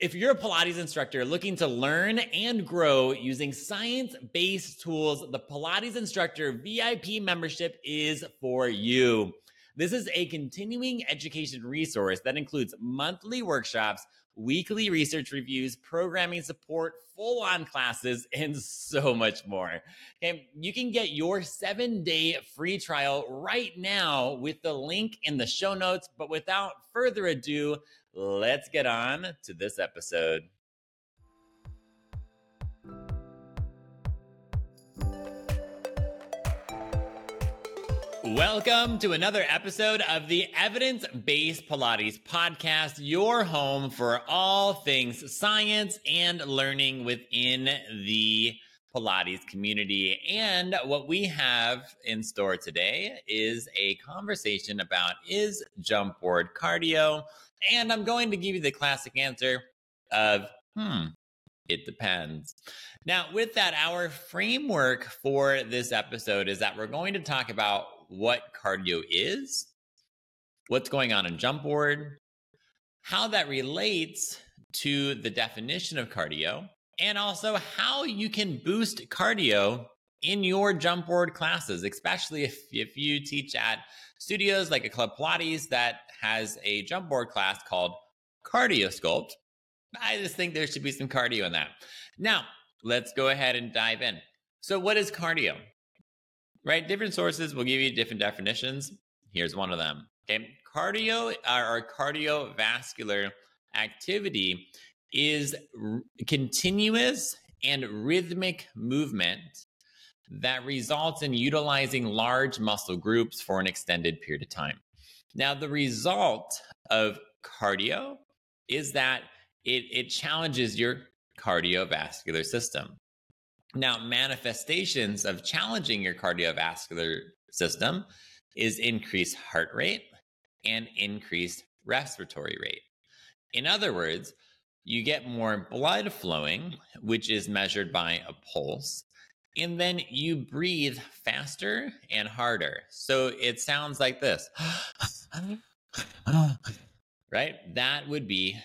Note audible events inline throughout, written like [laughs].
If you're a Pilates instructor looking to learn and grow using science based tools, the Pilates Instructor VIP membership is for you. This is a continuing education resource that includes monthly workshops, weekly research reviews, programming support, full on classes, and so much more. Okay, you can get your seven day free trial right now with the link in the show notes. But without further ado, let's get on to this episode. Welcome to another episode of the Evidence Based Pilates Podcast, your home for all things science and learning within the Pilates community. And what we have in store today is a conversation about is jump board cardio? And I'm going to give you the classic answer of, hmm, it depends. Now, with that, our framework for this episode is that we're going to talk about what cardio is, what's going on in jump board, how that relates to the definition of cardio, and also how you can boost cardio in your jump board classes, especially if, if you teach at studios like a Club Pilates that has a jump board class called Cardio Sculpt. I just think there should be some cardio in that. Now, let's go ahead and dive in. So, what is cardio? Right? Different sources will give you different definitions. Here's one of them. Okay. Cardio or cardiovascular activity is r- continuous and rhythmic movement that results in utilizing large muscle groups for an extended period of time. Now, the result of cardio is that it, it challenges your cardiovascular system. Now, manifestations of challenging your cardiovascular system is increased heart rate and increased respiratory rate. In other words, you get more blood flowing, which is measured by a pulse, and then you breathe faster and harder. So it sounds like this. [laughs] right? That would be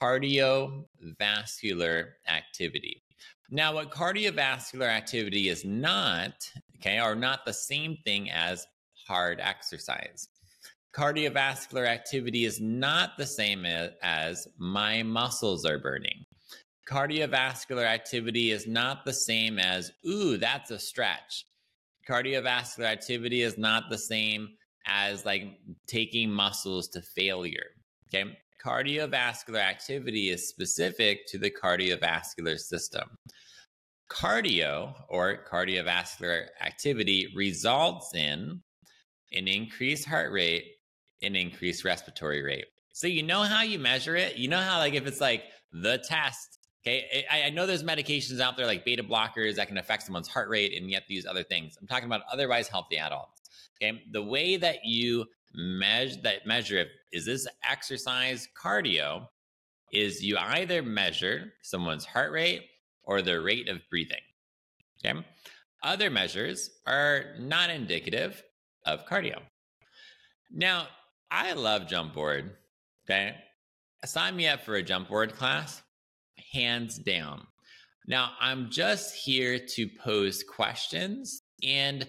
cardiovascular activity. Now, what cardiovascular activity is not, okay, are not the same thing as hard exercise. Cardiovascular activity is not the same as my muscles are burning. Cardiovascular activity is not the same as, ooh, that's a stretch. Cardiovascular activity is not the same as like taking muscles to failure. Okay. Cardiovascular activity is specific to the cardiovascular system. Cardio or cardiovascular activity results in an increased heart rate, an increased respiratory rate. So you know how you measure it? You know how like if it's like the test Okay. I, I, know there's medications out there like beta blockers that can affect someone's heart rate and yet these other things. I'm talking about otherwise healthy adults. Okay. The way that you measure that measure if is this exercise cardio is you either measure someone's heart rate or their rate of breathing. Okay. Other measures are not indicative of cardio. Now, I love jump board. Okay. Sign me up for a jump board class hands down. Now, I'm just here to pose questions and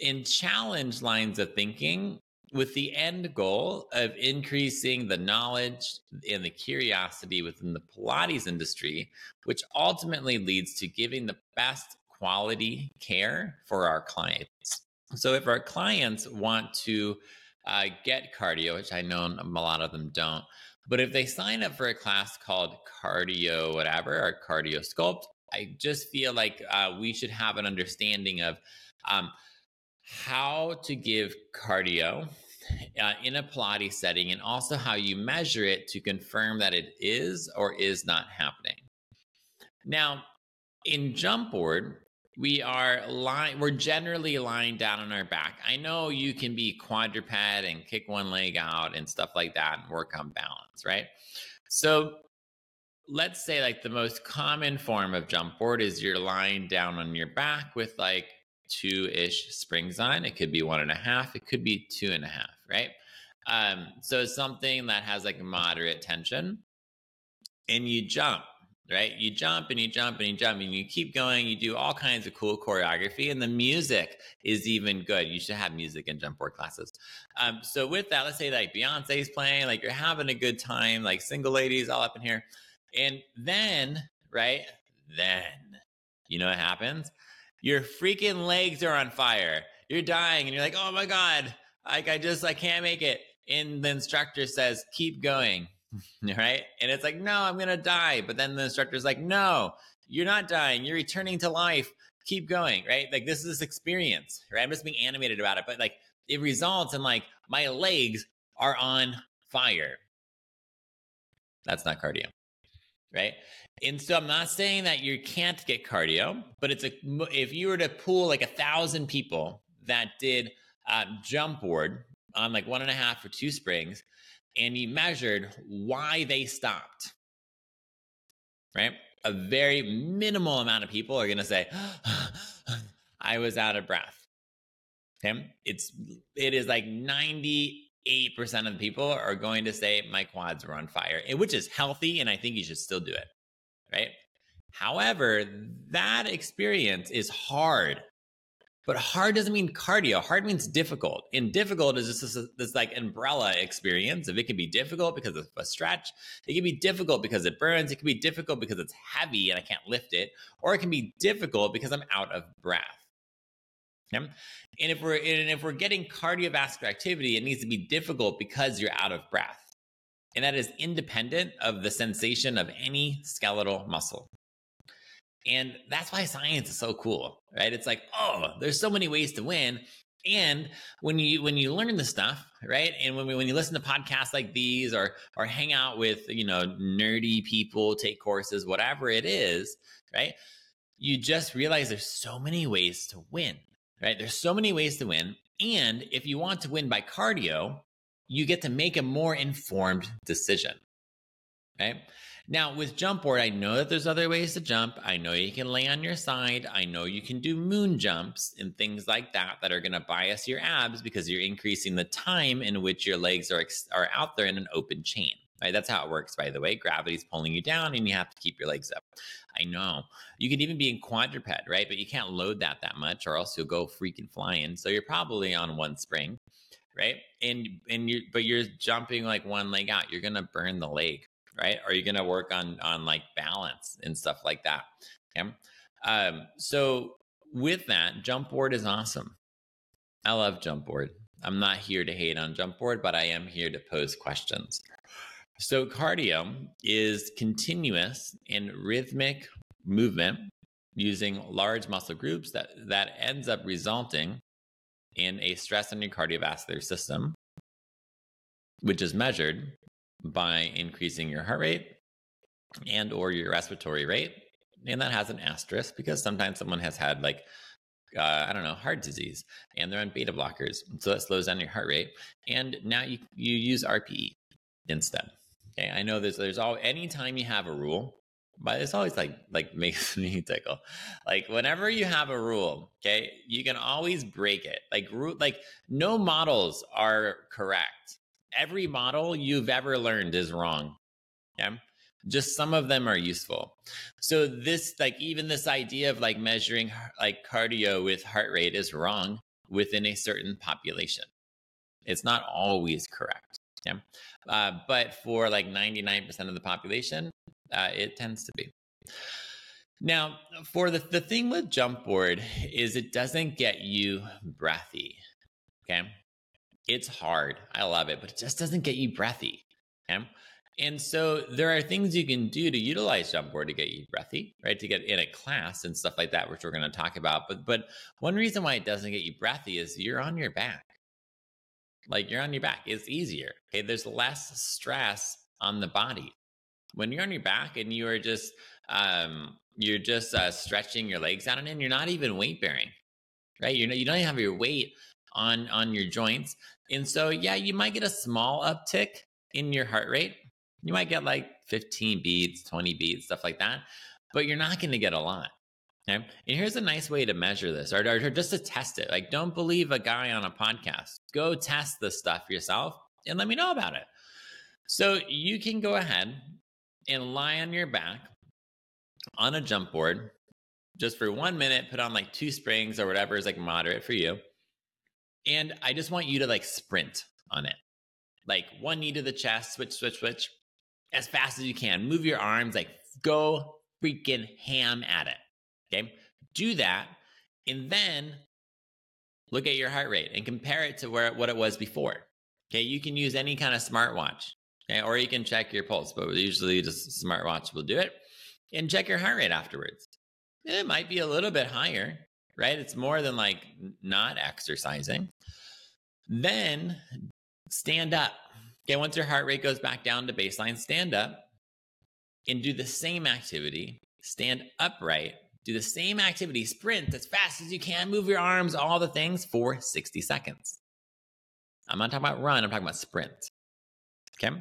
in challenge lines of thinking with the end goal of increasing the knowledge and the curiosity within the Pilates industry, which ultimately leads to giving the best quality care for our clients. So, if our clients want to uh, get cardio, which I know a lot of them don't, but if they sign up for a class called cardio, whatever, or cardio sculpt, I just feel like uh, we should have an understanding of um, how to give cardio uh, in a Pilates setting and also how you measure it to confirm that it is or is not happening. Now, in jump board, we are lying we're generally lying down on our back i know you can be quadruped and kick one leg out and stuff like that and work on balance right so let's say like the most common form of jump board is you're lying down on your back with like two-ish springs on it could be one and a half it could be two and a half right um, so it's something that has like moderate tension and you jump, right? You jump and you jump and you jump and you keep going. You do all kinds of cool choreography, and the music is even good. You should have music in jump board classes. Um, so with that, let's say like Beyonce's playing, like you're having a good time, like single ladies all up in here, and then right then, you know what happens? Your freaking legs are on fire. You're dying, and you're like, oh my god, like I just I can't make it. And the instructor says, keep going [laughs] right? And it's like, no, I'm gonna die. But then the instructor's like, no, you're not dying. You're returning to life. Keep going, right? Like this is this experience, right? I'm just being animated about it, but like it results in like my legs are on fire. That's not cardio, right? And so I'm not saying that you can't get cardio, but it's a if you were to pool like a thousand people that did uh, jump board on like one and a half or two springs, and you measured why they stopped, right? A very minimal amount of people are going to say, I was out of breath. Okay. It's, it is like 98% of the people are going to say my quads were on fire, which is healthy. And I think you should still do it. Right. However, that experience is hard but hard doesn't mean cardio. Hard means difficult. And difficult is just this, this, like umbrella experience. If it can be difficult because of a stretch, it can be difficult because it burns. It can be difficult because it's heavy and I can't lift it, or it can be difficult because I'm out of breath. And if we're and if we're getting cardiovascular activity, it needs to be difficult because you're out of breath. And that is independent of the sensation of any skeletal muscle. And that's why science is so cool, right? It's like, oh, there's so many ways to win. And when you when you learn the stuff, right? And when we, when you listen to podcasts like these or or hang out with, you know, nerdy people, take courses, whatever it is, right? You just realize there's so many ways to win, right? There's so many ways to win. And if you want to win by cardio, you get to make a more informed decision. Right? Now, with jump board, I know that there's other ways to jump. I know you can lay on your side. I know you can do moon jumps and things like that that are going to bias your abs because you're increasing the time in which your legs are, are out there in an open chain. Right? That's how it works, by the way. Gravity's pulling you down and you have to keep your legs up. I know. You could even be in quadruped, right? But you can't load that that much or else you'll go freaking flying. So you're probably on one spring, right? And and you but you're jumping like one leg out. You're to burn the leg right? Are you to work on on like balance and stuff like that? Okay. Um, so with that, jump board is awesome. I love jump board. I'm not here to hate on jump board, but I am here to pose questions. So cardio is continuous and rhythmic movement using large muscle groups that that ends up resulting in a stress on your cardiovascular system, which is measured by increasing your heart rate and or your respiratory rate. And that has an asterisk because sometimes someone has had like uh, I don't know heart disease and they're on beta blockers so that slows down your heart rate. And now you you use RPE instead. Okay I know there's there's all anytime you have a rule but it's always like like [laughs] makes me tickle like whenever you have a rule okay you can always break it like like no models are correct every model you've ever learned is wrong. Yeah. Just some of them are useful. So this like even this idea of like measuring like cardio with heart rate is wrong within a certain population. It's not always correct. Yeah. Uh, but for like 99% of the population, uh, it tends to be. Now, for the, the thing with jump board is it doesn't get you breathy. Okay. It's hard. I love it, but it just doesn't get you breathy. Okay? And so there are things you can do to utilize jump board to get you breathy, right? To get in a class and stuff like that, which we're going to talk about. But but one reason why it doesn't get you breathy is you're on your back. Like you're on your back. It's easier. Okay. There's less stress on the body. When you're on your back and you are just um you're just uh, stretching your legs out and in, you're not even weight bearing. Right? You're not, you don't even have your weight on on your joints. And so yeah, you might get a small uptick in your heart rate. You might get like 15 beats, 20 beats, stuff like that, but you're not going to get a lot. Okay? And here's a nice way to measure this or, or just to test it. Like, don't believe a guy on a podcast. Go test this stuff yourself and let me know about it. So you can go ahead and lie on your back on a jump board just for one minute, put on like two springs or whatever is like moderate for you. And I just want you to like sprint on it. Like one knee to the chest, switch, switch, switch, as fast as you can. Move your arms, like go freaking ham at it. Okay. Do that. And then look at your heart rate and compare it to where what it was before. Okay. You can use any kind of smartwatch. Okay. Or you can check your pulse, but usually just smartwatch will do it. And check your heart rate afterwards. It might be a little bit higher, right? It's more than like not exercising. Then stand up. Okay, once your heart rate goes back down to baseline, stand up and do the same activity. Stand upright, do the same activity, sprint as fast as you can, move your arms, all the things for 60 seconds. I'm not talking about run, I'm talking about sprint. Okay.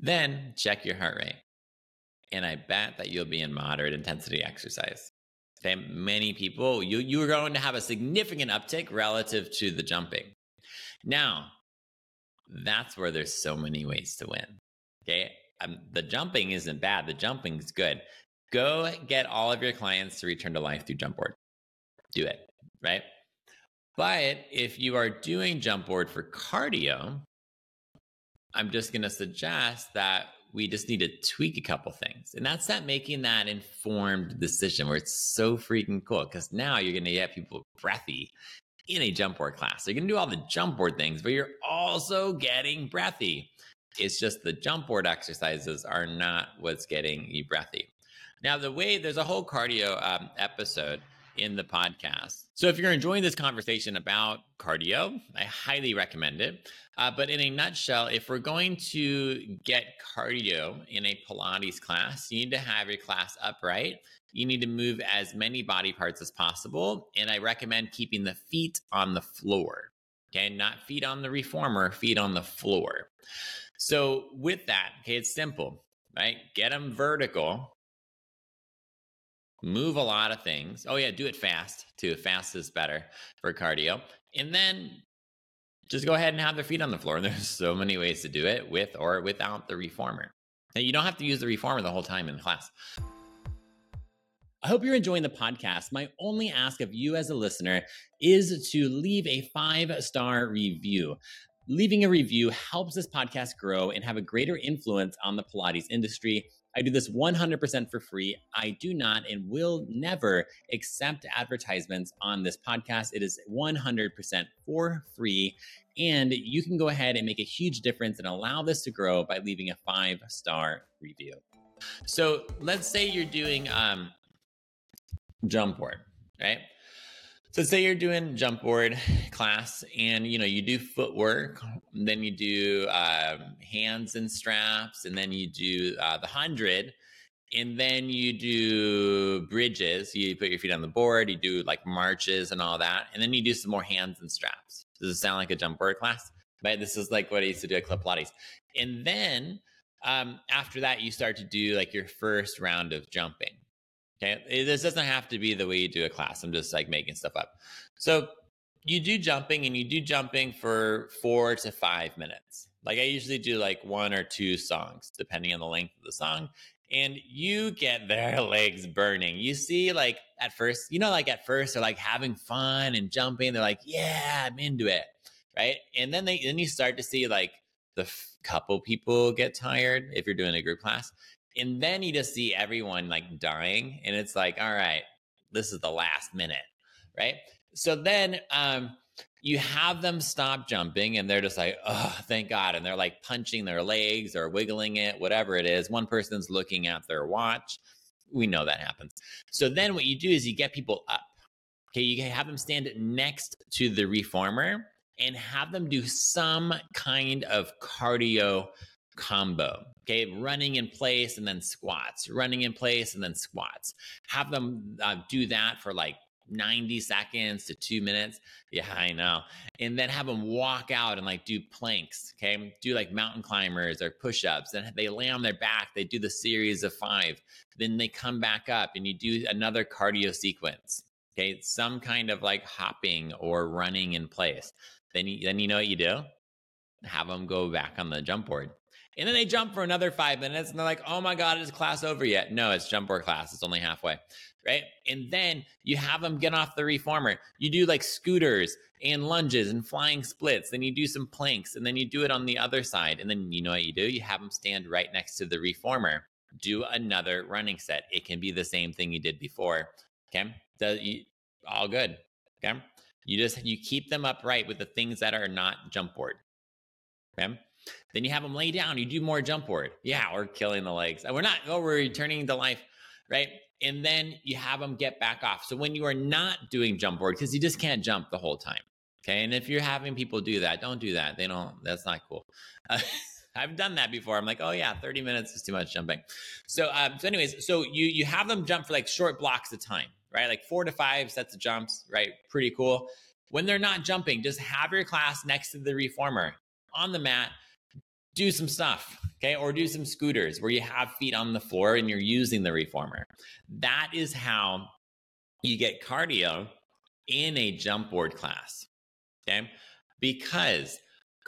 Then check your heart rate. And I bet that you'll be in moderate intensity exercise. Okay. Many people, you, you are going to have a significant uptick relative to the jumping. Now, that's where there's so many ways to win. Okay. Um, the jumping isn't bad. The jumping is good. Go get all of your clients to return to life through jump board. Do it. Right. But if you are doing jump board for cardio, I'm just going to suggest that we just need to tweak a couple things. And that's that making that informed decision where it's so freaking cool because now you're going to get people breathy in a jump board class. So you're going to do all the jump board things, but you're also getting breathy. It's just the jump board exercises are not what's getting you breathy. Now, the way there's a whole cardio um, episode in the podcast. So if you're enjoying this conversation about cardio, I highly recommend it. Uh, but in a nutshell, if we're going to get cardio in a Pilates class, you need to have your class upright. You need to move as many body parts as possible. And I recommend keeping the feet on the floor. Okay, not feet on the reformer, feet on the floor. So with that, okay, it's simple, right? Get them vertical move a lot of things. Oh, yeah, do it fast too. Fast is better for cardio. And then just go ahead and have their feet on the floor. [laughs] There's so many ways to do it with or without the reformer. And you don't have to use the reformer the whole time in class. I hope you're enjoying the podcast. My only ask of you as a listener is to leave a five star review. Leaving a review helps this podcast grow and have a greater influence on the Pilates industry. I do this 100% for free. I do not and will never accept advertisements on this podcast. It is 100% for free. And you can go ahead and make a huge difference and allow this to grow by leaving a five star review. So let's say you're doing um, jump board, right? So say you're doing jump board class and you know you do footwork, then you do um, hands and straps, and then you do uh, the hundred, and then you do bridges. You put your feet on the board, you do like marches and all that, and then you do some more hands and straps. Does it sound like a jump board class? Right. This is like what I used to do at Club Pilates, and then um, after that you start to do like your first round of jumping Okay. This doesn't have to be the way you do a class. I'm just like making stuff up. So you do jumping and you do jumping for four to five minutes. Like I usually do like one or two songs, depending on the length of the song. And you get their [laughs] legs burning. You see, like at first, you know, like at first they're like having fun and jumping. They're like, yeah, I'm into it. Right. And then they, then you start to see like the f- couple people get tired if you're doing a group class and then you just see everyone like dying and it's like all right this is the last minute right? So then um you have them stop jumping and they're just like oh thank god and they're like punching their legs or wiggling it whatever it is. One person's looking at their watch. We know that happens. So then what you do is you get people up okay? You have them stand next to the reformer and have them do some kind of cardio combo. Okay, running in place and then squats, running in place and then squats. Have them uh, do that for like 90 seconds to two minutes. Yeah, I know. And then have them walk out and like do planks. Okay, do like mountain climbers or push ups. Then they lay on their back, they do the series of five. Then they come back up and you do another cardio sequence. Okay, some kind of like hopping or running in place. Then you, then you know what you do? Have them go back on the jump board And then they jump for another five minutes and they're like, oh my God, is class over yet? No, it's jump board class. It's only halfway. Right. And then you have them get off the reformer. You do like scooters and lunges and flying splits. Then you do some planks and then you do it on the other side. And then you know what you do? You have them stand right next to the reformer. Do another running set. It can be the same thing you did before. Okay. You, all good. Okay. You just you keep them upright with the things that are not jump board. Okay. Then you have them lay down. You do more jump board. Yeah, we're killing the legs. We're not. Oh, we're returning to life, right? And then you have them get back off. So when you are not doing jump board, because you just can't jump the whole time. Okay. And if you're having people do that, don't do that. They don't. That's not cool. Uh, [laughs] I've done that before. I'm like, oh yeah, 30 minutes is too much jumping. So, um, so anyways, so you you have them jump for like short blocks of time, right? Like four to five sets of jumps, right? Pretty cool. When they're not jumping, just have your class next to the reformer on the mat do some stuff, okay? Or do some scooters where you have feet on the floor and you're using the reformer. That is how you get cardio in a jump board class, okay? Because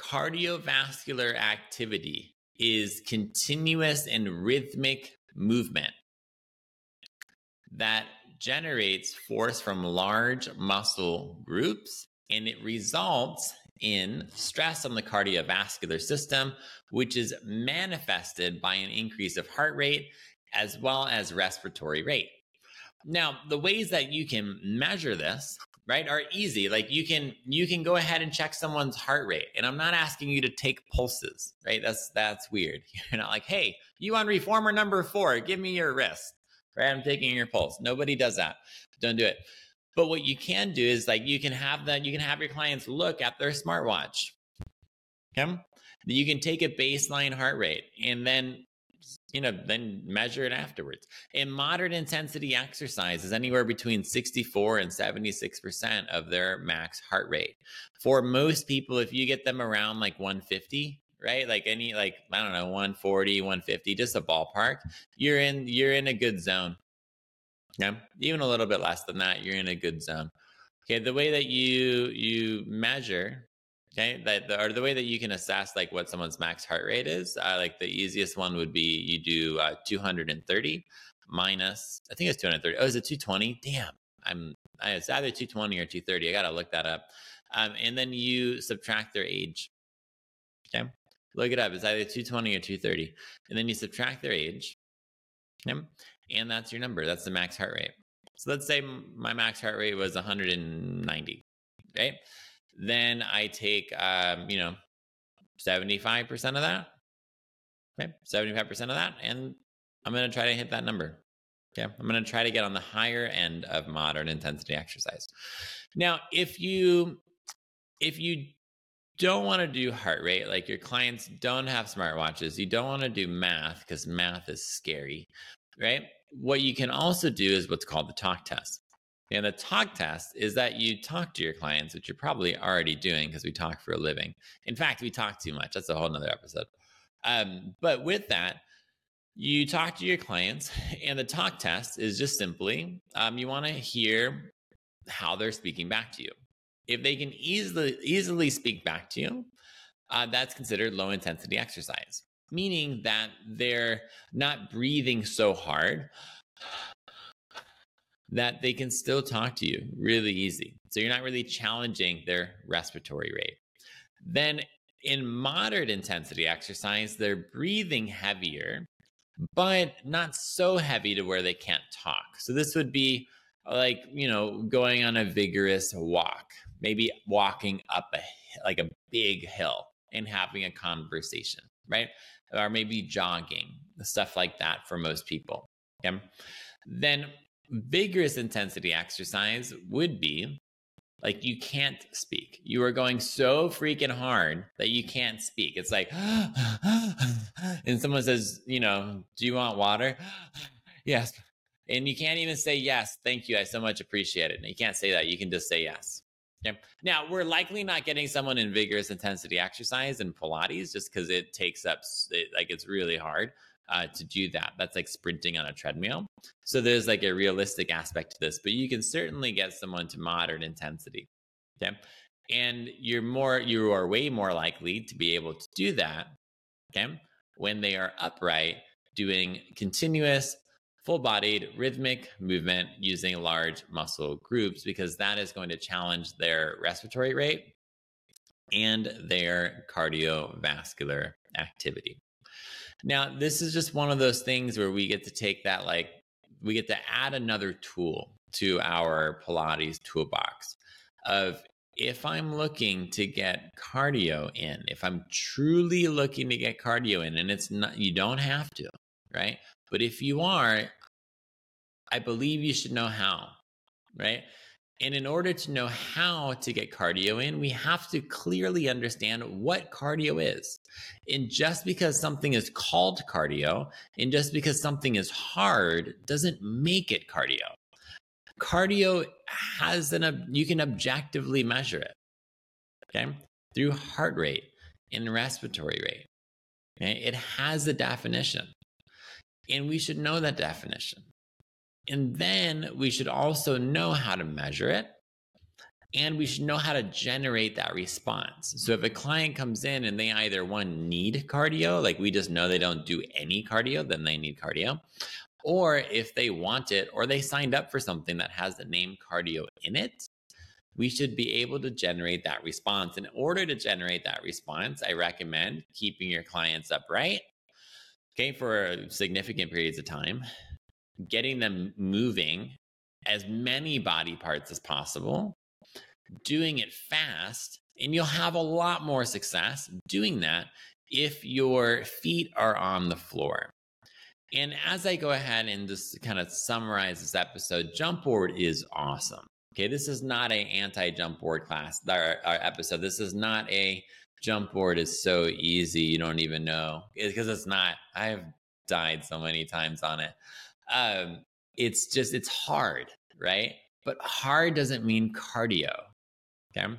cardiovascular activity is continuous and rhythmic movement that generates force from large muscle groups and it results in stress on the cardiovascular system, which is manifested by an increase of heart rate as well as respiratory rate. Now, the ways that you can measure this, right, are easy. Like you can you can go ahead and check someone's heart rate. And I'm not asking you to take pulses, right? That's that's weird. [laughs] You're not like, "Hey, you on reformer number 4, give me your wrist." Right? I'm taking your pulse. Nobody does that. Don't do it. But what you can do is like you can have that, you can have your clients look at their smartwatch. Okay. You can take a baseline heart rate and then you know, then measure it afterwards. In moderate intensity exercise is anywhere between 64 and 76% of their max heart rate. For most people, if you get them around like 150, right? Like any like I don't know, 140, 150, just a ballpark, you're in you're in a good zone. Yeah, even a little bit less than that, you're in a good zone. Okay, the way that you you measure, okay, that the, or the way that you can assess like what someone's max heart rate is, uh, like the easiest one would be you do uh, 230 minus, I think it's 230. Oh, is it 220? Damn, I'm it's either 220 or 230. I gotta look that up. Um, and then you subtract their age. Okay, look it up. It's either 220 or 230, and then you subtract their age. Okay and that's your number. That's the max heart rate. So let's say my max heart rate was 190, right? Then I take, um, you know, 75% of that, okay? 75% of that, and I'm going to try to hit that number. Okay. I'm going to try to get on the higher end of moderate intensity exercise. Now, if you, if you don't want to do heart rate, like your clients don't have smartwatches, you don't want to do math because math is scary, right? what you can also do is what's called the talk test. And the talk test is that you talk to your clients, which you're probably already doing because we talk for a living. In fact, we talk too much. That's a whole nother episode. Um, but with that, you talk to your clients, and the talk test is just simply um, you want to hear how they're speaking back to you. If they can easily easily speak back to you, uh, that's considered low intensity exercise meaning that they're not breathing so hard that they can still talk to you really easy. So you're not really challenging their respiratory rate. Then in moderate intensity exercise, they're breathing heavier, but not so heavy to where they can't talk. So this would be like, you know, going on a vigorous walk, maybe walking up a like a big hill and having a conversation, right? Or maybe jogging, stuff like that for most people. Okay. Then vigorous intensity exercise would be like you can't speak. You are going so freaking hard that you can't speak. It's like, [gasps] and someone says, you know, do you want water? [gasps] yes. And you can't even say yes. Thank you. I so much appreciate it. And you can't say that. You can just say yes. Okay. Now, we're likely not getting someone in vigorous intensity exercise and Pilates just because it takes up, it, like, it's really hard uh, to do that. That's like sprinting on a treadmill. So there's like a realistic aspect to this, but you can certainly get someone to moderate intensity. Okay. And you're more, you are way more likely to be able to do that. Okay. when they are upright, doing continuous, full bodied, rhythmic movement using large muscle groups, because that is going to challenge their respiratory rate and their cardiovascular activity. Now, this is just one of those things where we get to take that, like, we get to add another tool to our Pilates toolbox of if I'm looking to get cardio in, if I'm truly looking to get cardio in, and it's not, you don't have to, right? But if you are, I believe you should know how, right? And in order to know how to get cardio in, we have to clearly understand what cardio is. And just because something is called cardio and just because something is hard doesn't make it cardio. Cardio has an, you can objectively measure it, okay, through heart rate and respiratory rate. Okay? It has a definition. And we should know that definition. And then we should also know how to measure it. And we should know how to generate that response. So if a client comes in and they either one need cardio, like we just know they don't do any cardio, then they need cardio. Or if they want it or they signed up for something that has the name cardio in it, we should be able to generate that response. In order to generate that response, I recommend keeping your clients upright, okay, for significant periods of time, getting them moving as many body parts as possible, doing it fast, and you'll have a lot more success doing that if your feet are on the floor. And as I go ahead and just kind of summarize this episode, jump board is awesome. Okay, this is not a anti-jump board class or, episode. This is not a jump board is so easy you don't even know because it's not. I've died so many times on it um, it's just it's hard, right? But hard doesn't mean cardio. Okay.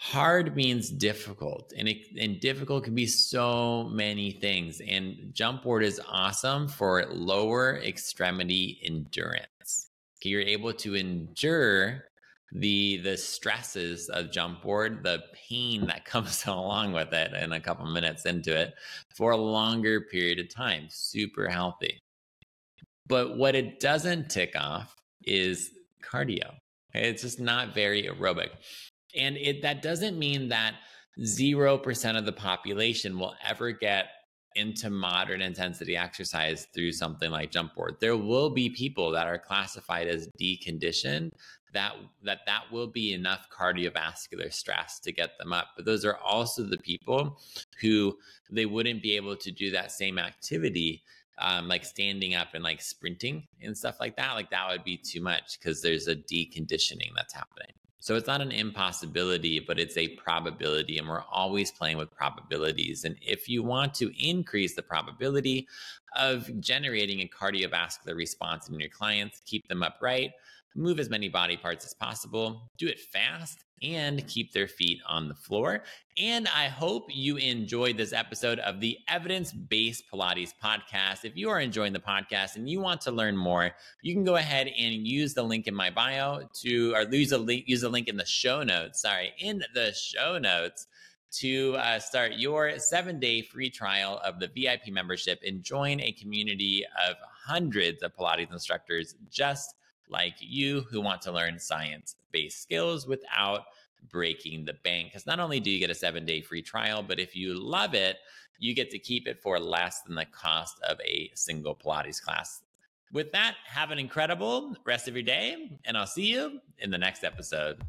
Hard means difficult, and it, and difficult can be so many things. And jump board is awesome for lower extremity endurance. Okay, you're able to endure the the stresses of jump board, the pain that [laughs] comes along with it, in a couple minutes into it for a longer period of time. Super healthy. But what it doesn't tick off is cardio. It's just not very aerobic. And it that doesn't mean that 0% of the population will ever get into moderate intensity exercise through something like jump board. There will be people that are classified as deconditioned that that that will be enough cardiovascular stress to get them up. But those are also the people who they wouldn't be able to do that same activity um, like standing up and like sprinting and stuff like that, like that would be too much because there's a deconditioning that's happening. So it's not an impossibility, but it's a probability. And we're always playing with probabilities. And if you want to increase the probability of generating a cardiovascular response in your clients, keep them upright, move as many body parts as possible, do it fast, and keep their feet on the floor. And I hope you enjoyed this episode of the Evidence Based Pilates podcast. If you are enjoying the podcast and you want to learn more, you can go ahead and use the link in my bio to, or use a link, use a link in the show notes. Sorry, in the show notes to uh, start your seven day free trial of the VIP membership and join a community of hundreds of Pilates instructors just like you who want to learn science based skills without breaking the bank. Because not only do you get a seven day free trial, but if you love it, you get to keep it for less than the cost of a single Pilates class. With that, have an incredible rest of your day, and I'll see you in the next episode.